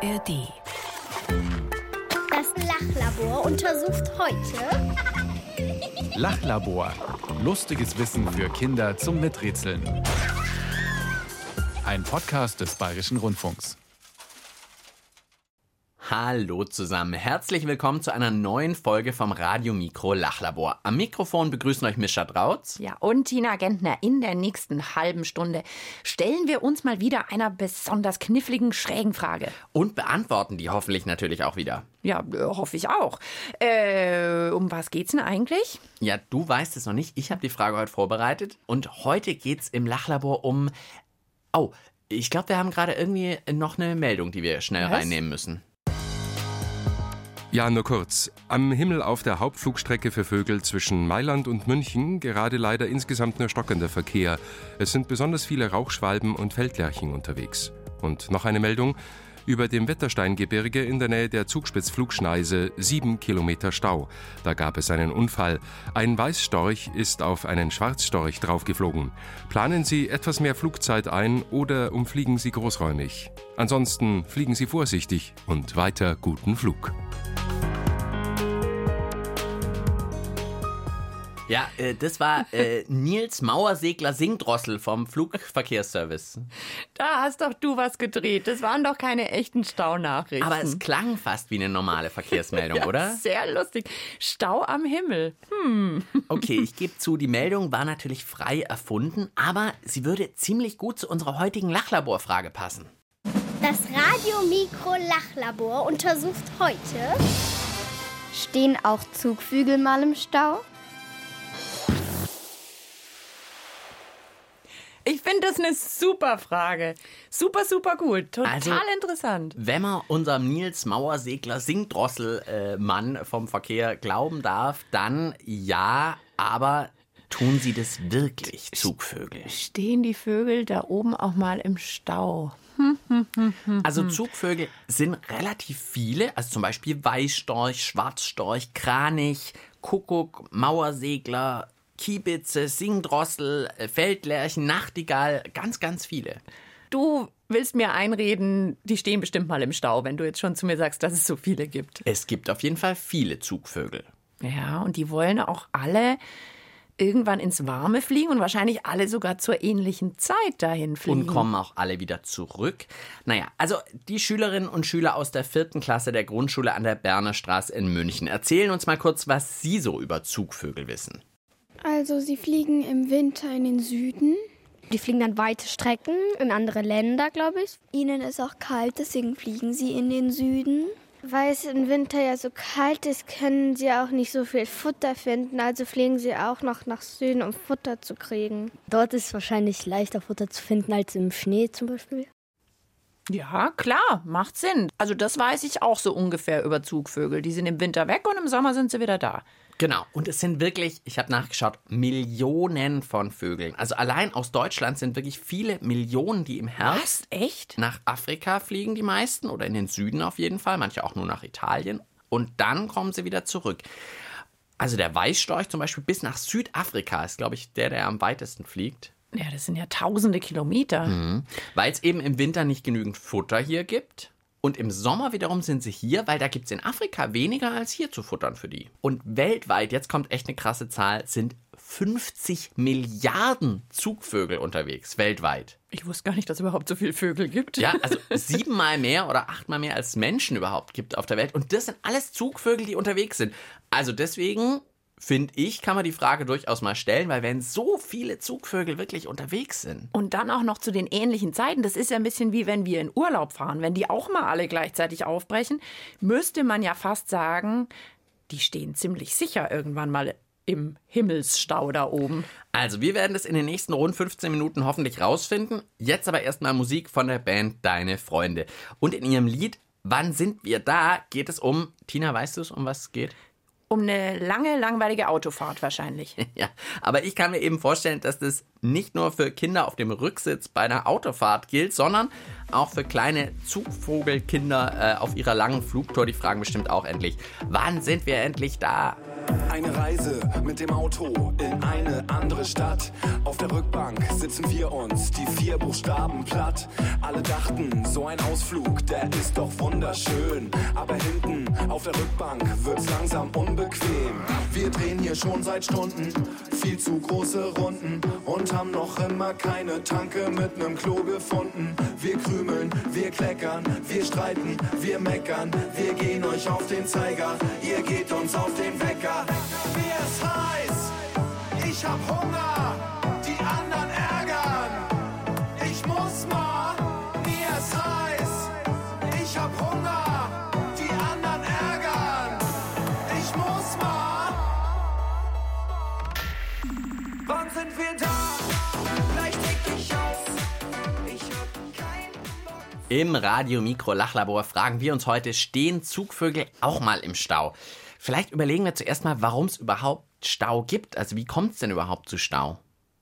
ARD. Das Lachlabor untersucht heute Lachlabor. Lustiges Wissen für Kinder zum Miträtseln. Ein Podcast des Bayerischen Rundfunks. Hallo zusammen, herzlich willkommen zu einer neuen Folge vom Radio Mikro Lachlabor. Am Mikrofon begrüßen euch Mischa Drautz. Ja, und Tina Gentner. In der nächsten halben Stunde stellen wir uns mal wieder einer besonders kniffligen, schrägen Frage. Und beantworten die hoffentlich natürlich auch wieder. Ja, äh, hoffe ich auch. Äh, um was geht's denn eigentlich? Ja, du weißt es noch nicht, ich habe die Frage heute vorbereitet. Und heute geht's im Lachlabor um... Oh, ich glaube, wir haben gerade irgendwie noch eine Meldung, die wir schnell Was? reinnehmen müssen. Ja, nur kurz. Am Himmel auf der Hauptflugstrecke für Vögel zwischen Mailand und München gerade leider insgesamt nur stockender Verkehr. Es sind besonders viele Rauchschwalben und Feldlerchen unterwegs. Und noch eine Meldung. Über dem Wettersteingebirge in der Nähe der Zugspitzflugschneise sieben Kilometer Stau. Da gab es einen Unfall. Ein Weißstorch ist auf einen Schwarzstorch draufgeflogen. Planen Sie etwas mehr Flugzeit ein oder umfliegen Sie großräumig. Ansonsten fliegen Sie vorsichtig und weiter guten Flug. Ja, äh, das war äh, Nils Mauersegler Singdrossel vom Flugverkehrsservice. Da hast doch du was gedreht. Das waren doch keine echten Staunachrichten. Aber es klang fast wie eine normale Verkehrsmeldung, ja, oder? Sehr lustig. Stau am Himmel. Okay, ich gebe zu, die Meldung war natürlich frei erfunden, aber sie würde ziemlich gut zu unserer heutigen Lachlaborfrage passen. Das Radio Mikro Lachlabor untersucht heute Stehen auch Zugvögel mal im Stau? Ich finde das eine super Frage. Super, super gut. Total Also- interessant. Wenn man unserem Nils Mauersegler Singdrossel-Mann vom Verkehr glauben darf, dann ja, aber tun sie das wirklich, Zugvögel? Stehen die Vögel da oben auch mal im Stau? Also Zugvögel sind relativ viele, also zum Beispiel Weißstorch, Schwarzstorch, Kranich, Kuckuck, Mauersegler, Kiebitze, Singdrossel, äh, Feldlerchen, Nachtigall, ganz, ganz viele. Du willst mir einreden, die stehen bestimmt mal im Stau, wenn du jetzt schon zu mir sagst, dass es so viele gibt. Es gibt auf jeden Fall viele Zugvögel. Ja, und die wollen auch alle irgendwann ins Warme fliegen und wahrscheinlich alle sogar zur ähnlichen Zeit dahin fliegen. Und kommen auch alle wieder zurück. Naja, also die Schülerinnen und Schüler aus der vierten Klasse der Grundschule an der Berner Straße in München erzählen uns mal kurz, was sie so über Zugvögel wissen. Also sie fliegen im Winter in den Süden. Die fliegen dann weite Strecken in andere Länder, glaube ich. Ihnen ist auch kalt, deswegen fliegen sie in den Süden. Weil es im Winter ja so kalt ist, können sie auch nicht so viel Futter finden. Also fliegen sie auch noch nach Süden, um Futter zu kriegen. Dort ist es wahrscheinlich leichter Futter zu finden als im Schnee zum Beispiel. Ja, klar, macht Sinn. Also das weiß ich auch so ungefähr über Zugvögel. Die sind im Winter weg und im Sommer sind sie wieder da. Genau, und es sind wirklich, ich habe nachgeschaut, Millionen von Vögeln. Also allein aus Deutschland sind wirklich viele Millionen, die im Herbst Echt? nach Afrika fliegen, die meisten, oder in den Süden auf jeden Fall, manche auch nur nach Italien. Und dann kommen sie wieder zurück. Also der Weißstorch zum Beispiel bis nach Südafrika ist, glaube ich, der, der am weitesten fliegt. Ja, das sind ja tausende Kilometer. Weil es eben im Winter nicht genügend Futter hier gibt. Und im Sommer wiederum sind sie hier, weil da gibt es in Afrika weniger als hier zu futtern für die. Und weltweit, jetzt kommt echt eine krasse Zahl, sind 50 Milliarden Zugvögel unterwegs, weltweit. Ich wusste gar nicht, dass es überhaupt so viele Vögel gibt. Ja, also siebenmal mehr oder achtmal mehr als Menschen überhaupt gibt auf der Welt. Und das sind alles Zugvögel, die unterwegs sind. Also deswegen finde ich, kann man die Frage durchaus mal stellen, weil wenn so viele Zugvögel wirklich unterwegs sind, Und dann auch noch zu den ähnlichen Zeiten. Das ist ja ein bisschen wie wenn wir in Urlaub fahren. Wenn die auch mal alle gleichzeitig aufbrechen, müsste man ja fast sagen, die stehen ziemlich sicher irgendwann mal im Himmelsstau da oben. Also, wir werden das in den nächsten rund 15 Minuten hoffentlich rausfinden. Jetzt aber erstmal Musik von der Band Deine Freunde. Und in ihrem Lied Wann sind wir da? geht es um, Tina, weißt du es, um was es geht? Um eine lange, langweilige Autofahrt wahrscheinlich. Ja, aber ich kann mir eben vorstellen, dass das nicht nur für Kinder auf dem Rücksitz bei einer Autofahrt gilt, sondern auch für kleine Zugvogelkinder äh, auf ihrer langen Flugtour. Die fragen bestimmt auch endlich, wann sind wir endlich da? Eine Reise mit dem Auto in eine andere Stadt. Auf der Rückbank sitzen wir uns die vier Buchstaben platt. Alle dachten, so ein Ausflug, der ist doch wunderschön. Aber hinten der Rückbank wird's langsam unbequem. Wir drehen hier schon seit Stunden viel zu große Runden und haben noch immer keine Tanke mit nem Klo gefunden. Wir krümeln, wir kleckern, wir streiten, wir meckern, wir gehen euch auf den Zeiger, ihr geht uns auf den Wecker. Mir ist heiß, ich hab Hunger, sind wir da? Gleich tick ich auf. Ich hab keinen Bock. Im Radio Mikro Lachlabor fragen wir uns heute, stehen Zugvögel auch mal im Stau? Vielleicht überlegen wir zuerst mal, warum es überhaupt Stau gibt. Also wie kommt es denn überhaupt zu Stau?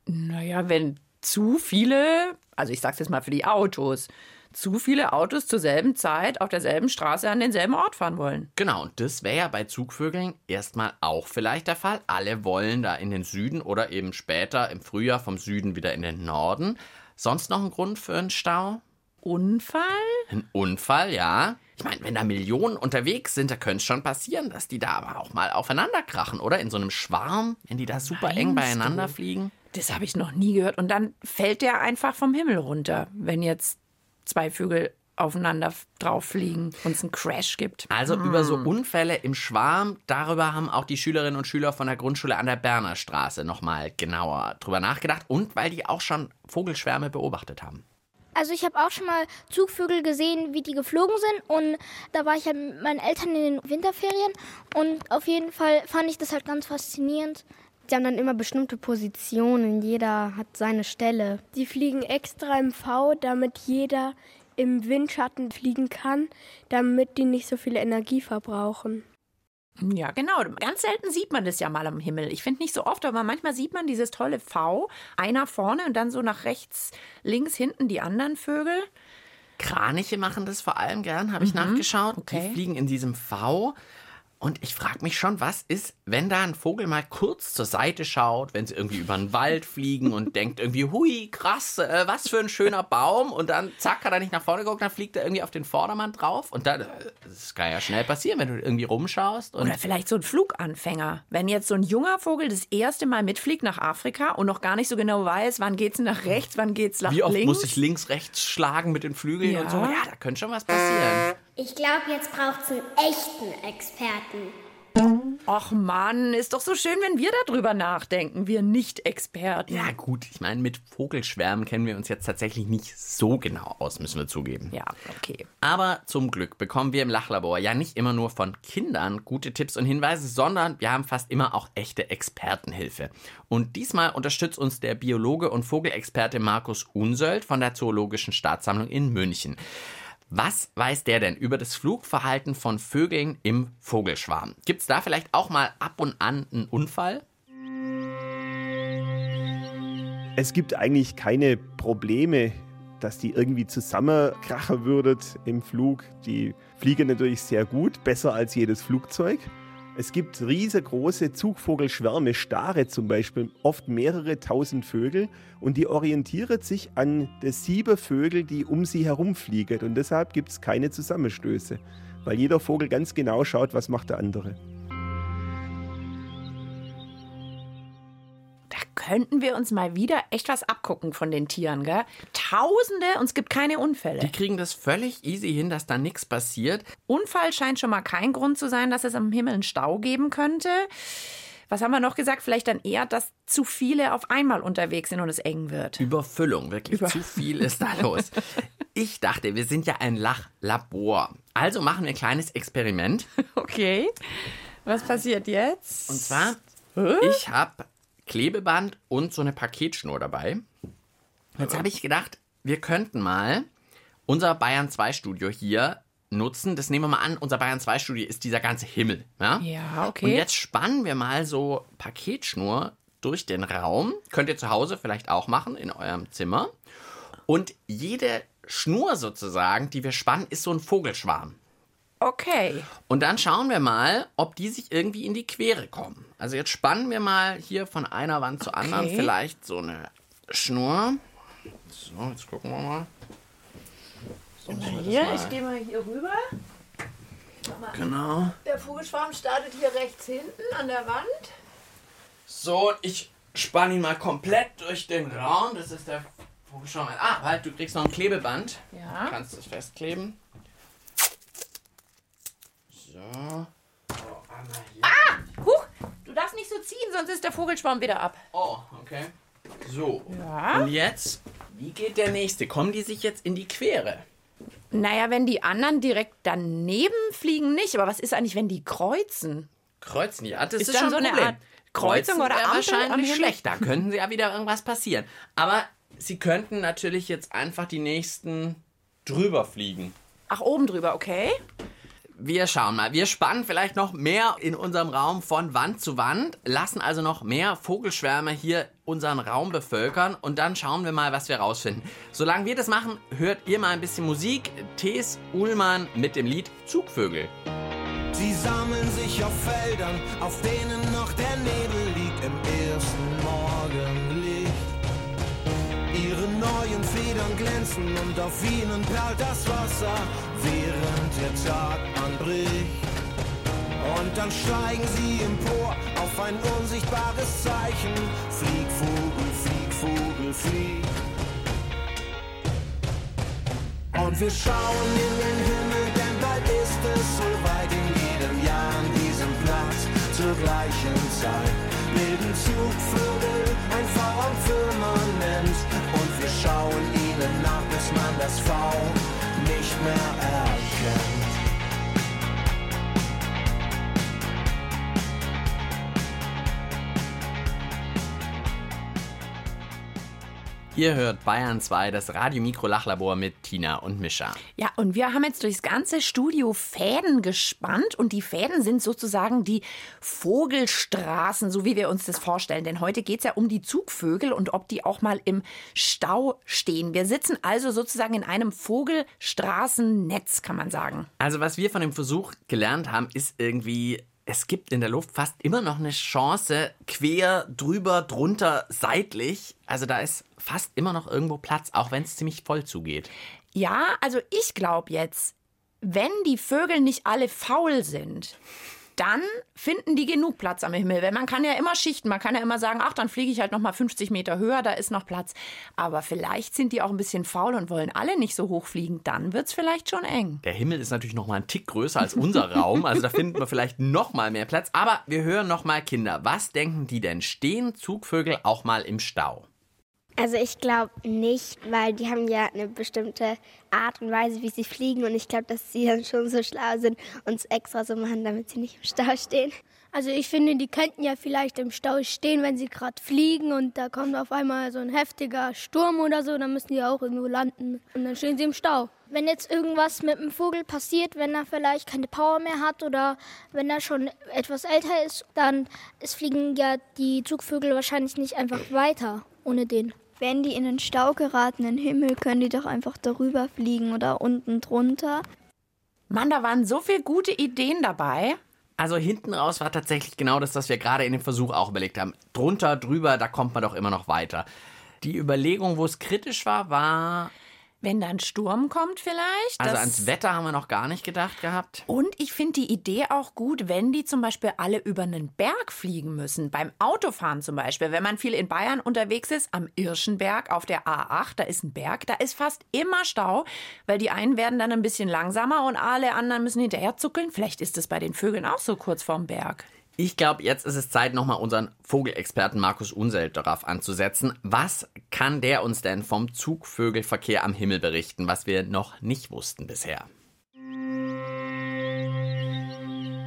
Naja, wenn zu viele, also ich sag's jetzt mal für die Autos, zu viele Autos zur selben Zeit auf derselben Straße an denselben Ort fahren wollen. Genau, und das wäre ja bei Zugvögeln erstmal auch vielleicht der Fall. Alle wollen da in den Süden oder eben später im Frühjahr vom Süden wieder in den Norden. Sonst noch ein Grund für einen Stau? Unfall? Ein Unfall, ja. Ich meine, wenn da Millionen unterwegs sind, da könnte es schon passieren, dass die da aber auch mal aufeinander krachen, oder? In so einem Schwarm, wenn die da super eng Meinst beieinander du? fliegen. Das habe ich noch nie gehört. Und dann fällt der einfach vom Himmel runter, wenn jetzt zwei Vögel aufeinander drauf fliegen und es einen Crash gibt. Also über so Unfälle im Schwarm, darüber haben auch die Schülerinnen und Schüler von der Grundschule an der Berner Straße nochmal genauer drüber nachgedacht und weil die auch schon Vogelschwärme beobachtet haben. Also ich habe auch schon mal Zugvögel gesehen, wie die geflogen sind und da war ich halt mit meinen Eltern in den Winterferien und auf jeden Fall fand ich das halt ganz faszinierend. Die haben dann immer bestimmte Positionen, jeder hat seine Stelle. Die fliegen extra im V, damit jeder im Windschatten fliegen kann, damit die nicht so viel Energie verbrauchen. Ja, genau. Ganz selten sieht man das ja mal am Himmel. Ich finde nicht so oft, aber manchmal sieht man dieses tolle V, einer vorne und dann so nach rechts, links, hinten die anderen Vögel. Kraniche machen das vor allem gern, habe ich nachgeschaut. okay. Die fliegen in diesem V. Und ich frage mich schon, was ist, wenn da ein Vogel mal kurz zur Seite schaut, wenn sie irgendwie über den Wald fliegen und denkt irgendwie, hui, krass, äh, was für ein schöner Baum. Und dann, zack, hat er nicht nach vorne geguckt, dann fliegt er irgendwie auf den Vordermann drauf. Und dann, äh, das kann ja schnell passieren, wenn du irgendwie rumschaust. Oder vielleicht so ein Fluganfänger. Wenn jetzt so ein junger Vogel das erste Mal mitfliegt nach Afrika und noch gar nicht so genau weiß, wann geht's nach rechts, wann geht's nach wie oft links. muss ich links, rechts schlagen mit den Flügeln Ja. und so. Ja, da könnte schon was passieren. Ich glaube, jetzt braucht's einen echten Experten. Och Mann, ist doch so schön, wenn wir darüber nachdenken, wir Nicht-Experten. Ja, gut, ich meine, mit Vogelschwärmen kennen wir uns jetzt tatsächlich nicht so genau aus, müssen wir zugeben. Ja, okay. Aber zum Glück bekommen wir im Lachlabor ja nicht immer nur von Kindern gute Tipps und Hinweise, sondern wir haben fast immer auch echte Expertenhilfe. Und diesmal unterstützt uns der Biologe und Vogelexperte Markus Unsöld von der Zoologischen Staatssammlung in München. Was weiß der denn über das Flugverhalten von Vögeln im Vogelschwarm? Gibt es da vielleicht auch mal ab und an einen Unfall? Es gibt eigentlich keine Probleme, dass die irgendwie zusammenkrachen würdet im Flug. Die fliegen natürlich sehr gut, besser als jedes Flugzeug. Es gibt riesengroße Zugvogelschwärme, Stare zum Beispiel, oft mehrere tausend Vögel und die orientieren sich an die sieben Vögel, die um sie herumfliegen und deshalb gibt es keine Zusammenstöße, weil jeder Vogel ganz genau schaut, was macht der andere. Könnten wir uns mal wieder echt was abgucken von den Tieren, gell? Tausende und es gibt keine Unfälle. Die kriegen das völlig easy hin, dass da nichts passiert. Unfall scheint schon mal kein Grund zu sein, dass es am Himmel einen Stau geben könnte. Was haben wir noch gesagt? Vielleicht dann eher, dass zu viele auf einmal unterwegs sind und es eng wird. Überfüllung, wirklich zu viel ist da los. Ich dachte, wir sind ja ein Lachlabor. Also machen wir ein kleines Experiment. Okay. Was passiert jetzt? Und zwar, ich habe Klebeband und so eine Paketschnur dabei. Jetzt habe ich gedacht, wir könnten mal unser Bayern 2 Studio hier nutzen. Das nehmen wir mal an, unser Bayern 2 Studio ist dieser ganze Himmel. Ja, Ja, Und okay. jetzt spannen wir mal so Paketschnur durch den Raum. Könnt ihr zu Hause vielleicht auch machen, in eurem Zimmer. Und jede Schnur sozusagen, die wir spannen, ist so ein Vogelschwarm. Okay. Und dann schauen wir mal, ob die sich irgendwie in die Quere kommen. Also jetzt spannen wir mal hier von einer Wand zur anderen Okay. vielleicht so eine Schnur. So, jetzt gucken wir mal. So, Hier, mal- ich gehe mal hier rüber. Genau. Der Vogelschwarm startet hier rechts hinten an der Wand. So, ich spanne ihn mal komplett durch den Raum. Das ist der Vogelschwarm. Ah, halt, du kriegst noch ein Klebeband. Ja. Du kannst es festkleben. So. Oh, einmal hier. Ah! Huch! Du darfst nicht so ziehen, sonst ist der Vogelschwarm wieder ab. Oh, okay. So. Ja. Und jetzt, wie geht der nächste? Kommen die sich jetzt in die Quere? Naja, wenn die anderen direkt daneben fliegen, nicht. Aber was ist eigentlich, wenn die kreuzen? Kreuzen, ja, das Ist ist, schon so ein eine Problem. Art Kreuzung oder wäre Ampel am wahrscheinlich schlecht. Da könnten sie ja wieder irgendwas passieren. Aber sie könnten natürlich jetzt einfach die nächsten drüber fliegen. Ach, oben drüber, okay. Wir schauen mal. Wir spannen vielleicht noch mehr in unserem Raum von Wand zu Wand, lassen also noch mehr Vogelschwärme hier unseren Raum bevölkern und dann schauen wir mal, was wir rausfinden. Solange wir das machen, hört ihr mal ein bisschen Musik. Thes Uhlmann mit dem Lied Zugvögel. Sie sammeln sich auf Feldern, auf denen noch der Nebel Federn glänzen und auf ihnen perlt das Wasser, während der Tag anbricht. Und dann steigen sie empor auf ein unsichtbares Zeichen. Flieg, Vogel, flieg, Vogel, flieg. Und wir schauen in den Himmel, denn bald ist es soweit in jedem Jahr an diesem Platz zur gleichen Zeit. Bilden Zugvögel ein V bis man das V nicht mehr Ihr hört Bayern 2, das Radio-Mikro-Lachlabor mit Tina und Mischa. Ja, und wir haben jetzt durchs ganze Studio Fäden gespannt und die Fäden sind sozusagen die Vogelstraßen, so wie wir uns das vorstellen. Denn heute geht es ja um die Zugvögel und ob die auch mal im Stau stehen. Wir sitzen also sozusagen in einem Vogelstraßennetz, kann man sagen. Also was wir von dem Versuch gelernt haben, ist irgendwie, es gibt in der Luft fast immer noch eine Chance, quer, drüber, drunter, seitlich. Also da ist fast immer noch irgendwo Platz, auch wenn es ziemlich voll zugeht. Ja, also ich glaube jetzt, wenn die Vögel nicht alle faul sind, dann finden die genug Platz am Himmel. Weil man kann ja immer schichten, man kann ja immer sagen, ach, dann fliege ich halt noch mal 50 Meter höher, da ist noch Platz. Aber vielleicht sind die auch ein bisschen faul und wollen alle nicht so hoch fliegen. Dann wird's vielleicht schon eng. Der Himmel ist natürlich noch mal ein Tick größer als unser Raum, also da finden wir vielleicht noch mal mehr Platz. Aber wir hören noch mal Kinder. Was denken die denn? Stehen Zugvögel auch mal im Stau? Also ich glaube nicht, weil die haben ja eine bestimmte Art und Weise, wie sie fliegen und ich glaube, dass sie dann schon so schlau sind und es extra so machen, damit sie nicht im Stau stehen. Also ich finde, die könnten ja vielleicht im Stau stehen, wenn sie gerade fliegen und da kommt auf einmal so ein heftiger Sturm oder so, dann müssen die auch irgendwo landen und dann stehen sie im Stau. Wenn jetzt irgendwas mit dem Vogel passiert, wenn er vielleicht keine Power mehr hat oder wenn er schon etwas älter ist, dann es fliegen ja die Zugvögel wahrscheinlich nicht einfach weiter ohne den. Wenn die in den Stau geraten, in den Himmel, können die doch einfach darüber fliegen oder unten drunter. Mann, da waren so viele gute Ideen dabei. Also hinten raus war tatsächlich genau das, was wir gerade in dem Versuch auch überlegt haben. Drunter, drüber, da kommt man doch immer noch weiter. Die Überlegung, wo es kritisch war, war. Wenn da ein Sturm kommt vielleicht. Also ans Wetter haben wir noch gar nicht gedacht gehabt. Und ich finde die Idee auch gut, wenn die zum Beispiel alle über einen Berg fliegen müssen. Beim Autofahren zum Beispiel. Wenn man viel in Bayern unterwegs ist, am Irschenberg auf der A8, da ist ein Berg, da ist fast immer Stau, weil die einen werden dann ein bisschen langsamer und alle anderen müssen hinterher zuckeln. Vielleicht ist es bei den Vögeln auch so kurz vorm Berg. Ich glaube, jetzt ist es Zeit, nochmal unseren Vogelexperten Markus Unselt darauf anzusetzen. Was kann der uns denn vom Zugvögelverkehr am Himmel berichten, was wir noch nicht wussten bisher?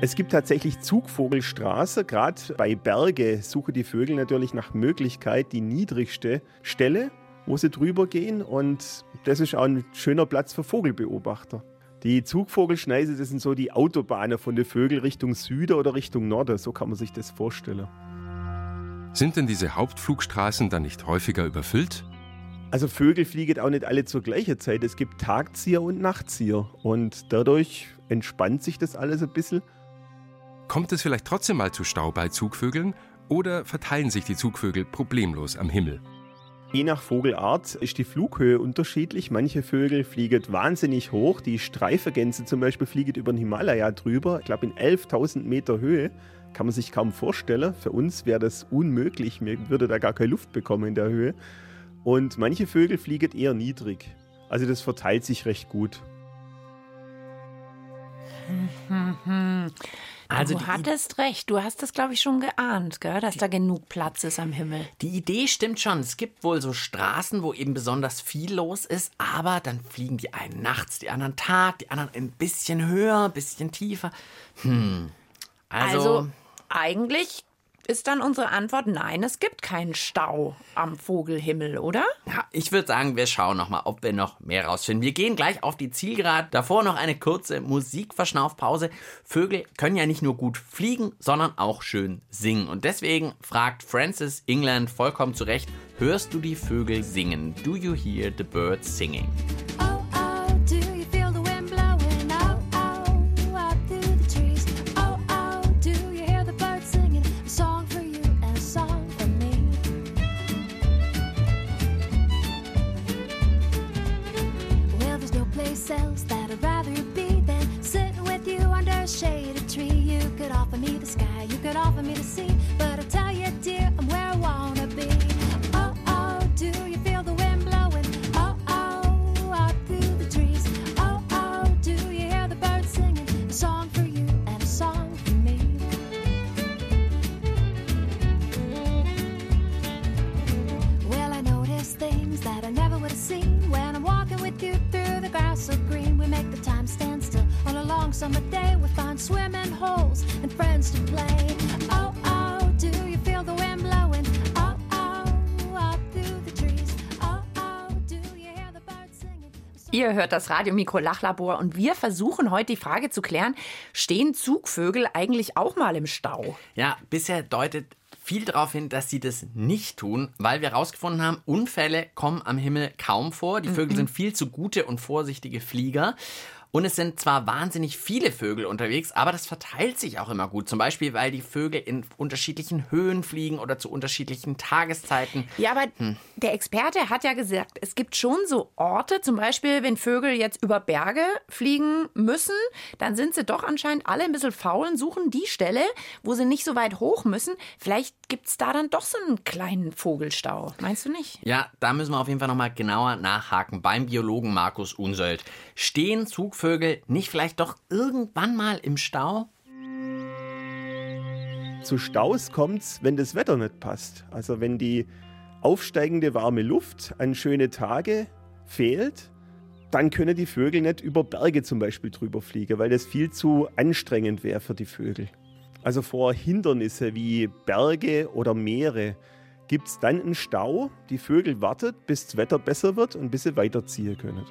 Es gibt tatsächlich Zugvogelstraße. Gerade bei Berge suchen die Vögel natürlich nach Möglichkeit die niedrigste Stelle, wo sie drüber gehen. Und das ist auch ein schöner Platz für Vogelbeobachter. Die Zugvogelschneise, das sind so die Autobahnen von den Vögeln Richtung Süden oder Richtung Norden. So kann man sich das vorstellen. Sind denn diese Hauptflugstraßen dann nicht häufiger überfüllt? Also Vögel fliegen auch nicht alle zur gleichen Zeit. Es gibt Tagzieher und Nachtzieher und dadurch entspannt sich das alles ein bisschen. Kommt es vielleicht trotzdem mal zu Stau bei Zugvögeln oder verteilen sich die Zugvögel problemlos am Himmel? Je nach Vogelart ist die Flughöhe unterschiedlich. Manche Vögel fliegen wahnsinnig hoch. Die Streifegänse zum Beispiel fliegen über den Himalaya drüber. Ich glaube in 11.000 Meter Höhe. Kann man sich kaum vorstellen. Für uns wäre das unmöglich. Wir würde da gar keine Luft bekommen in der Höhe. Und manche Vögel fliegen eher niedrig. Also das verteilt sich recht gut. Also du hattest recht, du hast das, glaube ich, schon geahnt, gell? dass da genug Platz ist am Himmel. Die Idee stimmt schon. Es gibt wohl so Straßen, wo eben besonders viel los ist, aber dann fliegen die einen nachts, die anderen Tag, die anderen ein bisschen höher, ein bisschen tiefer. Hm. Also, also eigentlich ist dann unsere Antwort nein, es gibt keinen Stau am Vogelhimmel, oder? Ja, ich würde sagen, wir schauen noch mal, ob wir noch mehr rausfinden. Wir gehen gleich auf die Zielgerade. Davor noch eine kurze Musikverschnaufpause. Vögel können ja nicht nur gut fliegen, sondern auch schön singen. Und deswegen fragt Francis England vollkommen zu Recht, hörst du die Vögel singen? Do you hear the birds singing? Summer day we find swimming holes and friends to play. Oh, oh, do you feel the wind blowing? Oh, oh, up through the trees. Oh, oh, do you hear the birds singing? Ihr hört das Radiomikro Lachlabor und wir versuchen heute die Frage zu klären, stehen Zugvögel eigentlich auch mal im Stau? Ja, bisher deutet viel darauf hin, dass sie das nicht tun, weil wir herausgefunden haben, Unfälle kommen am Himmel kaum vor. Die Vögel mhm. sind viel zu gute und vorsichtige Flieger. Und es sind zwar wahnsinnig viele Vögel unterwegs, aber das verteilt sich auch immer gut. Zum Beispiel, weil die Vögel in unterschiedlichen Höhen fliegen oder zu unterschiedlichen Tageszeiten. Ja, aber hm. der Experte hat ja gesagt, es gibt schon so Orte, zum Beispiel, wenn Vögel jetzt über Berge fliegen müssen, dann sind sie doch anscheinend alle ein bisschen faul und suchen die Stelle, wo sie nicht so weit hoch müssen. Vielleicht gibt es da dann doch so einen kleinen Vogelstau. Meinst du nicht? Ja, da müssen wir auf jeden Fall nochmal genauer nachhaken beim Biologen Markus Unsöld. Stehen Zugvögel nicht vielleicht doch irgendwann mal im Stau? Zu Staus kommt es, wenn das Wetter nicht passt. Also wenn die aufsteigende warme Luft an schöne Tage fehlt, dann können die Vögel nicht über Berge zum Beispiel drüber fliegen, weil das viel zu anstrengend wäre für die Vögel. Also vor Hindernisse wie Berge oder Meere gibt es dann einen Stau. Die Vögel warten, bis das Wetter besser wird und bis sie weiterziehen können.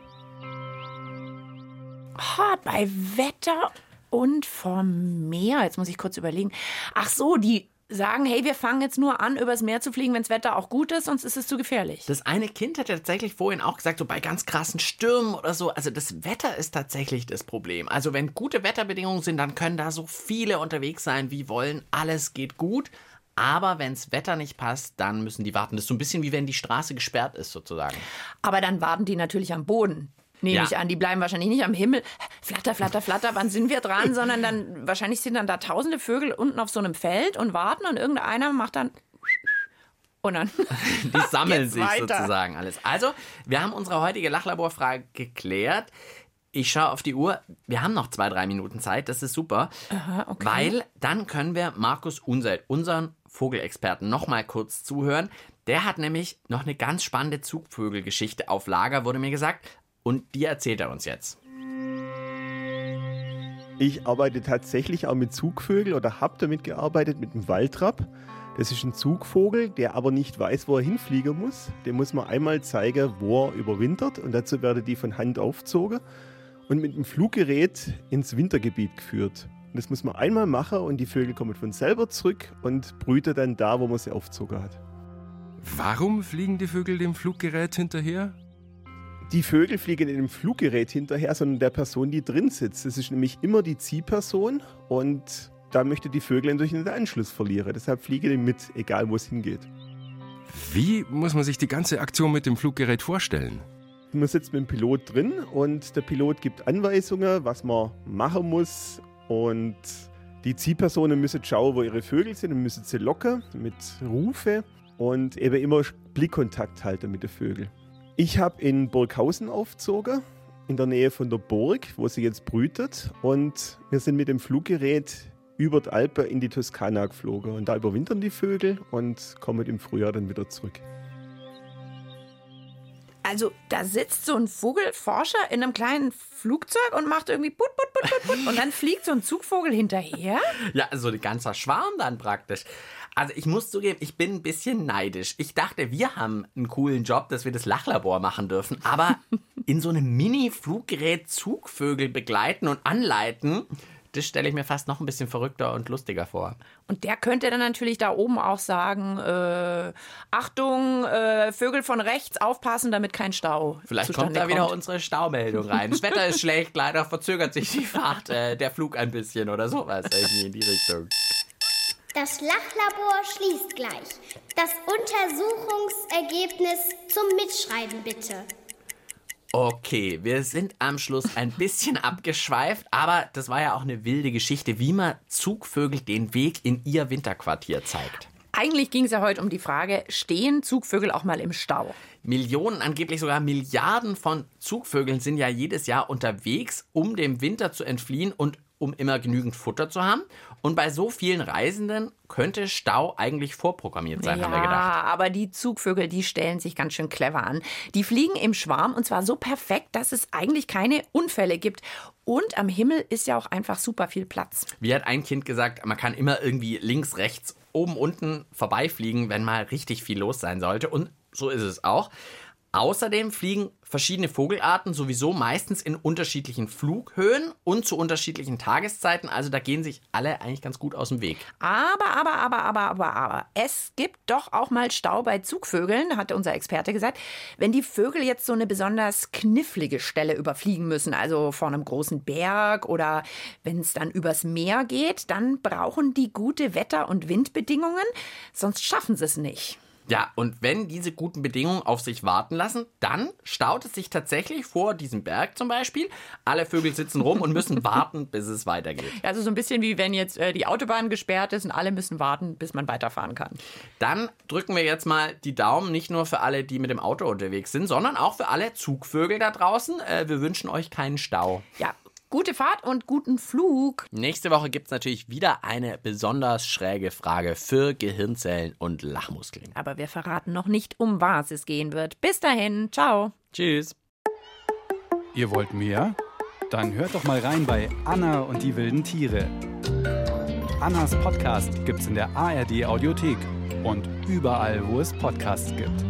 Ha, bei Wetter und vom Meer. Jetzt muss ich kurz überlegen. Ach so, die sagen, hey, wir fangen jetzt nur an, übers Meer zu fliegen, wenn das Wetter auch gut ist, sonst ist es zu gefährlich. Das eine Kind hat ja tatsächlich vorhin auch gesagt, so bei ganz krassen Stürmen oder so, also das Wetter ist tatsächlich das Problem. Also wenn gute Wetterbedingungen sind, dann können da so viele unterwegs sein, wie wollen, alles geht gut. Aber wenn das Wetter nicht passt, dann müssen die warten. Das ist so ein bisschen wie wenn die Straße gesperrt ist, sozusagen. Aber dann warten die natürlich am Boden nehme ja. ich an. Die bleiben wahrscheinlich nicht am Himmel, flatter, flatter, flatter, wann sind wir dran, sondern dann wahrscheinlich sind dann da tausende Vögel unten auf so einem Feld und warten und irgendeiner macht dann und dann die sammeln sich weiter. sozusagen alles. Also, wir haben unsere heutige Lachlaborfrage geklärt. Ich schaue auf die Uhr. Wir haben noch zwei, drei Minuten Zeit. Das ist super. Aha, okay. Weil dann können wir Markus Unseld, unseren Vogelexperten, noch mal kurz zuhören. Der hat nämlich noch eine ganz spannende Zugvögelgeschichte auf Lager, wurde mir gesagt. Und die erzählt er uns jetzt. Ich arbeite tatsächlich auch mit Zugvögeln oder habe damit gearbeitet mit dem Waldrapp. Das ist ein Zugvogel, der aber nicht weiß, wo er hinfliegen muss. Dem muss man einmal zeigen, wo er überwintert und dazu werden die von Hand aufgezogen und mit dem Fluggerät ins Wintergebiet geführt. Das muss man einmal machen und die Vögel kommen von selber zurück und brüten dann da, wo man sie aufgezogen hat. Warum fliegen die Vögel dem Fluggerät hinterher? Die Vögel fliegen in dem Fluggerät hinterher, sondern der Person, die drin sitzt. Das ist nämlich immer die Ziehperson und da möchte die Vögel natürlich nicht den Anschluss verlieren. Deshalb fliegen die mit, egal wo es hingeht. Wie muss man sich die ganze Aktion mit dem Fluggerät vorstellen? Man sitzt mit dem Pilot drin und der Pilot gibt Anweisungen, was man machen muss. Und die Ziehpersonen müssen schauen, wo ihre Vögel sind und müssen sie locken mit Rufe und eben immer Blickkontakt halten mit den Vögeln. Ich habe in Burghausen aufgezogen, in der Nähe von der Burg, wo sie jetzt brütet. Und wir sind mit dem Fluggerät über die Alpen in die Toskana geflogen. Und da überwintern die Vögel und kommen im Frühjahr dann wieder zurück. Also da sitzt so ein Vogelforscher in einem kleinen Flugzeug und macht irgendwie put, put, put, put, put. Und dann fliegt so ein Zugvogel hinterher. Ja, so ein ganzer Schwarm dann praktisch. Also ich muss zugeben, ich bin ein bisschen neidisch. Ich dachte, wir haben einen coolen Job, dass wir das Lachlabor machen dürfen. Aber in so einem Mini-Fluggerät Zugvögel begleiten und anleiten, das stelle ich mir fast noch ein bisschen verrückter und lustiger vor. Und der könnte dann natürlich da oben auch sagen, äh, Achtung, äh, Vögel von rechts, aufpassen, damit kein Stau Vielleicht kommt da wieder unsere Staumeldung rein. Das Wetter ist schlecht, leider verzögert sich die Fahrt, äh, der Flug ein bisschen oder sowas irgendwie in die Richtung. Das Lachlabor schließt gleich. Das Untersuchungsergebnis zum Mitschreiben bitte. Okay, wir sind am Schluss ein bisschen abgeschweift, aber das war ja auch eine wilde Geschichte, wie man Zugvögel den Weg in ihr Winterquartier zeigt. Eigentlich ging es ja heute um die Frage, stehen Zugvögel auch mal im Stau? Millionen, angeblich sogar Milliarden von Zugvögeln sind ja jedes Jahr unterwegs, um dem Winter zu entfliehen und um immer genügend Futter zu haben. Und bei so vielen Reisenden könnte Stau eigentlich vorprogrammiert sein, ja, haben wir gedacht. aber die Zugvögel, die stellen sich ganz schön clever an. Die fliegen im Schwarm und zwar so perfekt, dass es eigentlich keine Unfälle gibt. Und am Himmel ist ja auch einfach super viel Platz. Wie hat ein Kind gesagt, man kann immer irgendwie links, rechts, oben, unten vorbeifliegen, wenn mal richtig viel los sein sollte. Und so ist es auch. Außerdem fliegen verschiedene Vogelarten sowieso meistens in unterschiedlichen Flughöhen und zu unterschiedlichen Tageszeiten. Also da gehen sich alle eigentlich ganz gut aus dem Weg. Aber, aber, aber, aber, aber, aber, es gibt doch auch mal Stau bei Zugvögeln, hat unser Experte gesagt. Wenn die Vögel jetzt so eine besonders knifflige Stelle überfliegen müssen, also vor einem großen Berg oder wenn es dann übers Meer geht, dann brauchen die gute Wetter- und Windbedingungen, sonst schaffen sie es nicht. Ja, und wenn diese guten Bedingungen auf sich warten lassen, dann staut es sich tatsächlich vor diesem Berg zum Beispiel. Alle Vögel sitzen rum und müssen warten, bis es weitergeht. Also so ein bisschen wie wenn jetzt äh, die Autobahn gesperrt ist und alle müssen warten, bis man weiterfahren kann. Dann drücken wir jetzt mal die Daumen nicht nur für alle, die mit dem Auto unterwegs sind, sondern auch für alle Zugvögel da draußen. Äh, wir wünschen euch keinen Stau. Ja, Gute Fahrt und guten Flug. Nächste Woche gibt es natürlich wieder eine besonders schräge Frage für Gehirnzellen und Lachmuskeln. Aber wir verraten noch nicht, um was es gehen wird. Bis dahin, ciao. Tschüss. Ihr wollt mehr? Dann hört doch mal rein bei Anna und die wilden Tiere. Annas Podcast gibt's in der ARD Audiothek und überall, wo es Podcasts gibt.